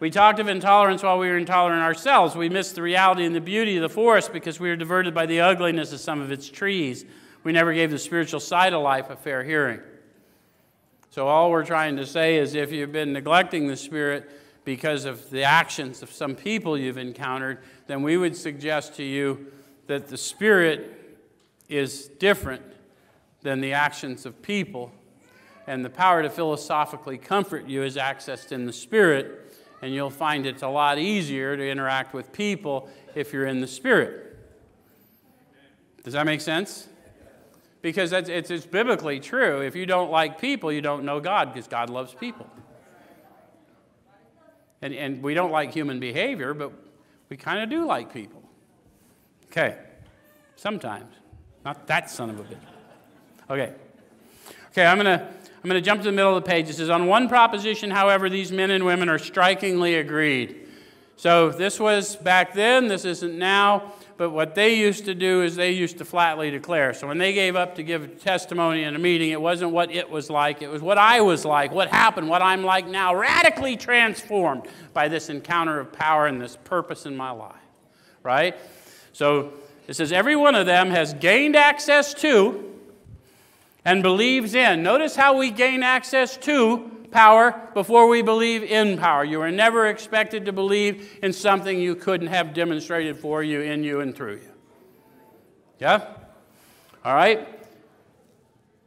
We talked of intolerance while we were intolerant ourselves. We missed the reality and the beauty of the forest because we were diverted by the ugliness of some of its trees. We never gave the spiritual side of life a fair hearing. So, all we're trying to say is if you've been neglecting the Spirit because of the actions of some people you've encountered, then we would suggest to you that the Spirit is different than the actions of people. And the power to philosophically comfort you is accessed in the Spirit and you'll find it's a lot easier to interact with people if you're in the Spirit. Does that make sense? Because it's, it's, it's biblically true. If you don't like people, you don't know God because God loves people. And, and we don't like human behavior, but we kind of do like people. Okay, sometimes. Not that son of a bitch. Okay. Okay, I'm going to I'm going to jump to the middle of the page. It says, On one proposition, however, these men and women are strikingly agreed. So this was back then, this isn't now, but what they used to do is they used to flatly declare. So when they gave up to give testimony in a meeting, it wasn't what it was like, it was what I was like, what happened, what I'm like now, radically transformed by this encounter of power and this purpose in my life. Right? So it says, Every one of them has gained access to and believes in. Notice how we gain access to power before we believe in power. You are never expected to believe in something you couldn't have demonstrated for you, in you, and through you. Yeah? All right?